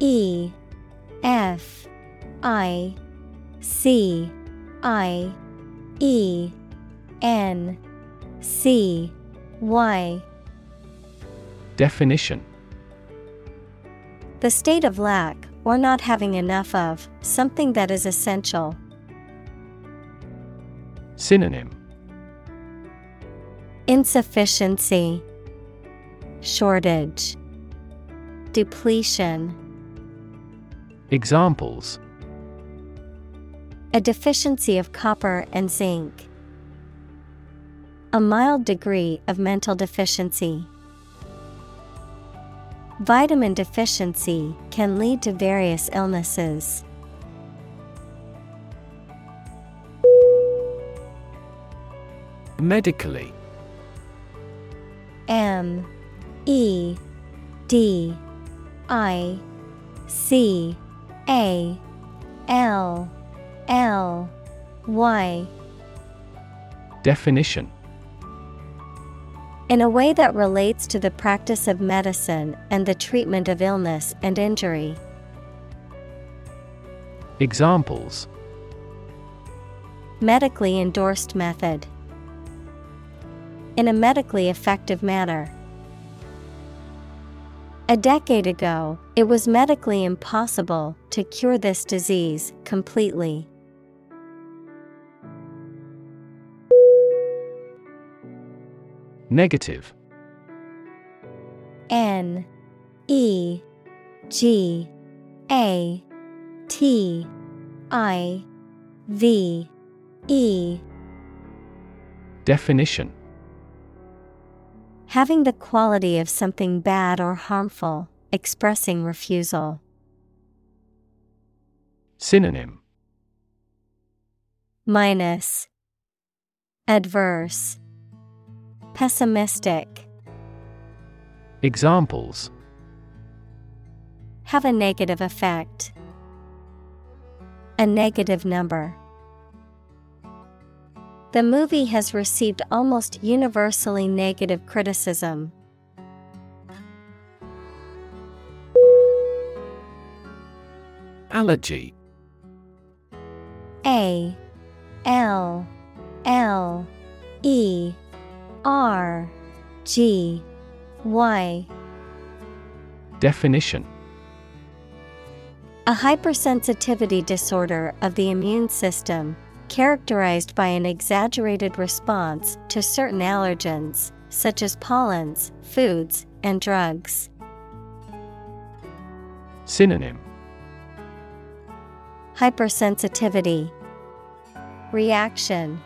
E F I C I E N C Y.
Definition.
The state of lack or not having enough of something that is essential.
Synonym.
Insufficiency, Shortage, Depletion.
Examples
A deficiency of copper and zinc. A mild degree of mental deficiency. Vitamin deficiency can lead to various illnesses.
Medically
M E D I C A L L Y
Definition
In a way that relates to the practice of medicine and the treatment of illness and injury.
Examples
Medically endorsed method. In a medically effective manner. A decade ago, it was medically impossible to cure this disease completely.
Negative.
N E G A T I V E.
Definition
Having the quality of something bad or harmful, expressing refusal.
Synonym
Minus Adverse Pessimistic
Examples
Have a negative effect. A negative number. The movie has received almost universally negative criticism.
Allergy.
A L L E R G Y.
Definition.
A hypersensitivity disorder of the immune system, characterized by an exaggerated response to certain allergens, such as pollens, foods, and drugs.
Synonym.
Hypersensitivity. Reaction.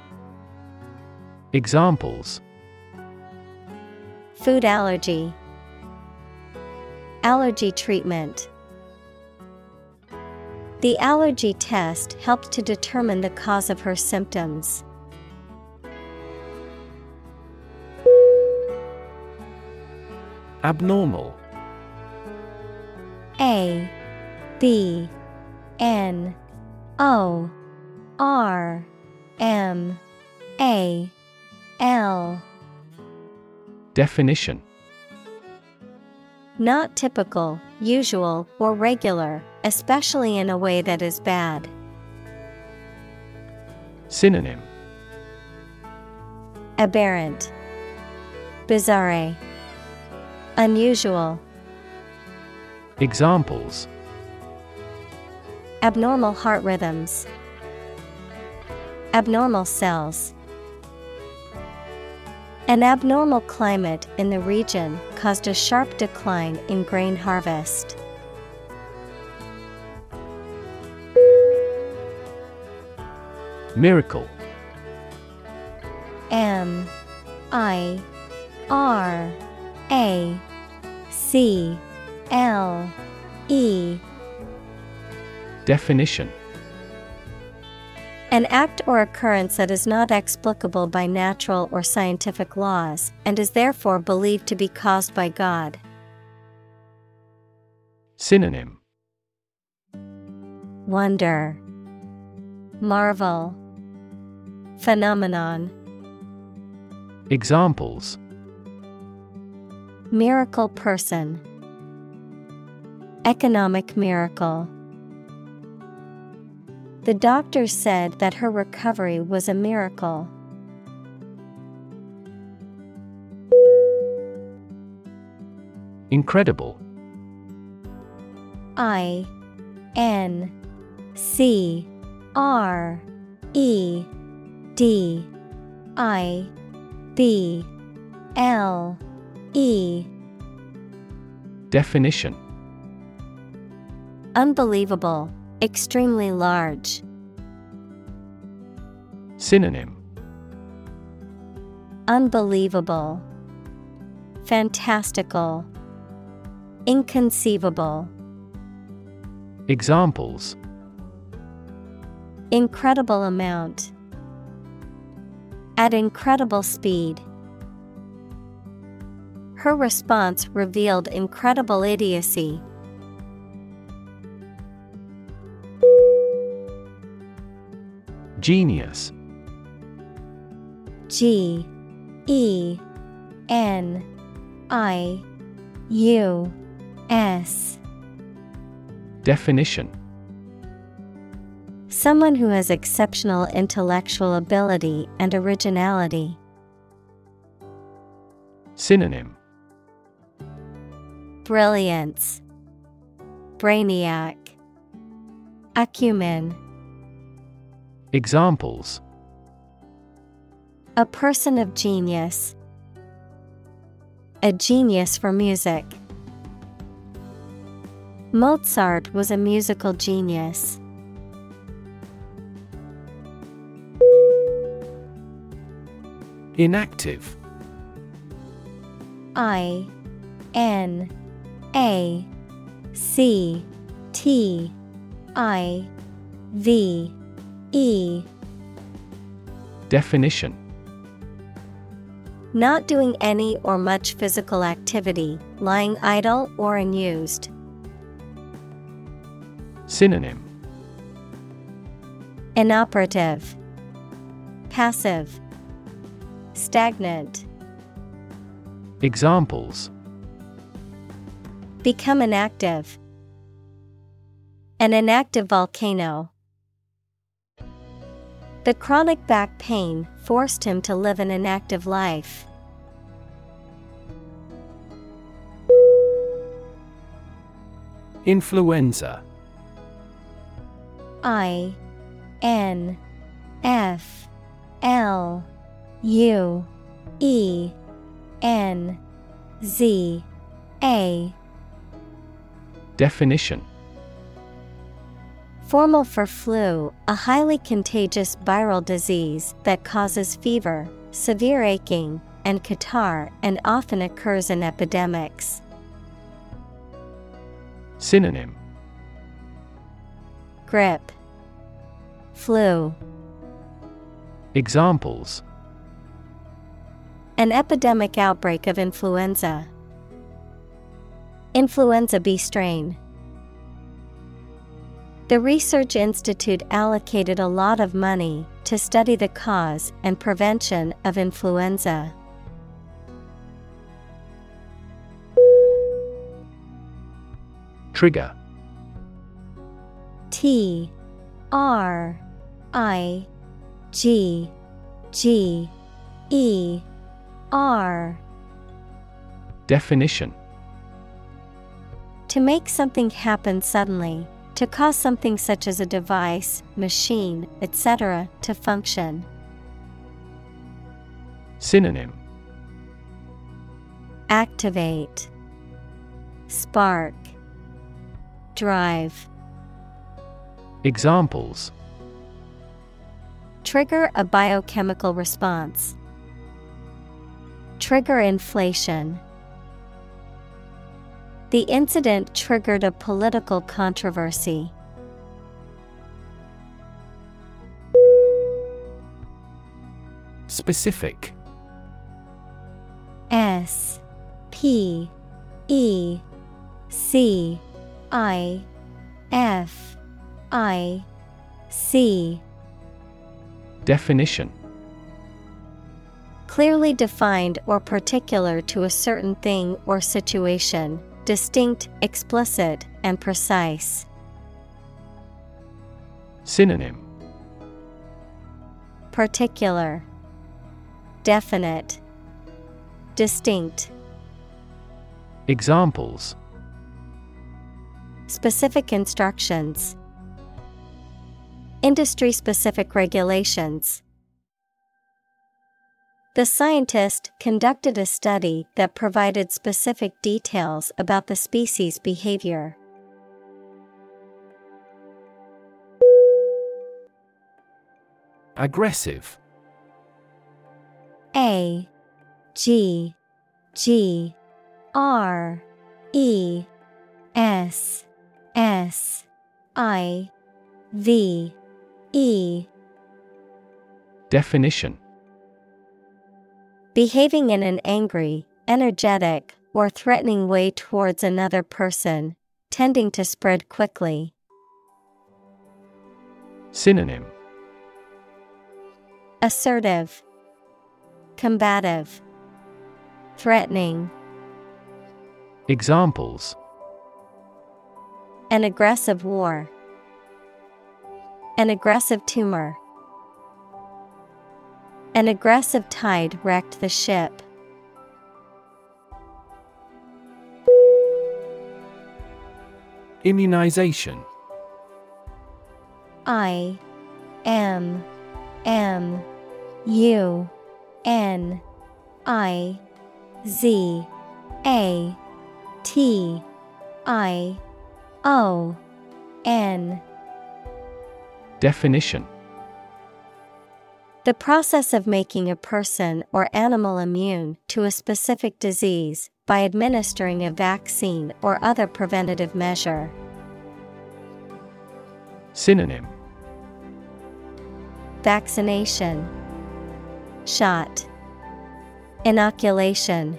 Examples.
Food allergy. Allergy treatment The allergy test helped to determine the cause of her symptoms.
Abnormal.
A B N O R M A L.
Definition.
Not typical, usual, or regular, especially in a way that is bad.
Synonym
Aberrant, Bizarre, Unusual.
Examples
Abnormal heart rhythms, Abnormal cells. An abnormal climate in the region caused a sharp decline in grain harvest.
Miracle.
M I R A C L E.
Definition
An act or occurrence that is not explicable by natural or scientific laws and is therefore believed to be caused by God.
Synonym.
Wonder, Marvel, Phenomenon,
Examples.
Miracle person, Economic miracle. The doctor said that her recovery was a miracle.
Incredible.
I N C R E D I B L E.
Definition.
Unbelievable, extremely large.
Synonym
Unbelievable, Fantastical, Inconceivable.
Examples
Incredible amount. At incredible speed. Her response revealed incredible idiocy.
Genius
G E N I U S.
Definition
Someone who has exceptional intellectual ability and originality.
Synonym
Brilliance, Brainiac, Acumen.
Examples
A person of genius. A genius for music. Mozart was a musical genius.
Inactive
I N A C T I V E
Definition
Not doing any or much physical activity, lying idle or unused.
Synonym
Inoperative, Passive, Stagnant.
Examples
Become inactive. An inactive volcano. The chronic back pain forced him to live an inactive life.
Influenza.
I N F L U E N Z A.
Definition
Formal for flu, a highly contagious viral disease that causes fever, severe aching, and catarrh and often occurs in epidemics.
Synonym
Grippe, Flu,
Examples
an epidemic outbreak of influenza. Influenza B strain. The Research Institute allocated a lot of money to study the cause and prevention of influenza.
Trigger.
T R I G G E R.
Definition.
To make something happen suddenly, to cause something such as a device, machine, etc., to function.
Synonym
Activate, Spark, Drive.
Examples
Trigger a biochemical response. Trigger inflation. The incident triggered a political controversy.
Specific.
S P E C I F I C.
Definition.
Clearly defined or particular to a certain thing or situation, distinct, explicit, and precise.
Synonym
Particular, Definite, Distinct.
Examples
Specific instructions. Industry specific regulations. The scientist conducted a study that provided specific details about the species' behavior.
Aggressive.
A G G R E S S I V E.
Definition
Behaving in an angry, energetic, or threatening way towards another person, tending to spread quickly.
Synonym
Assertive, Combative, Threatening.
Examples
An aggressive war. An aggressive tumor. An aggressive tide wrecked the ship.
Immunization.
I M M U N I Z A T I O N.
Definition
The process of making a person or animal immune to a specific disease by administering a vaccine or other preventative measure.
Synonym
Vaccination, Shot, Inoculation.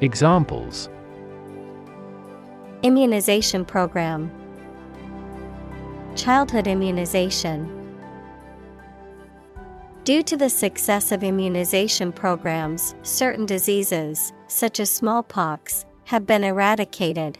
Examples
Immunization Program Childhood immunization. Due to the success of immunization programs, certain diseases, such as smallpox, have been eradicated.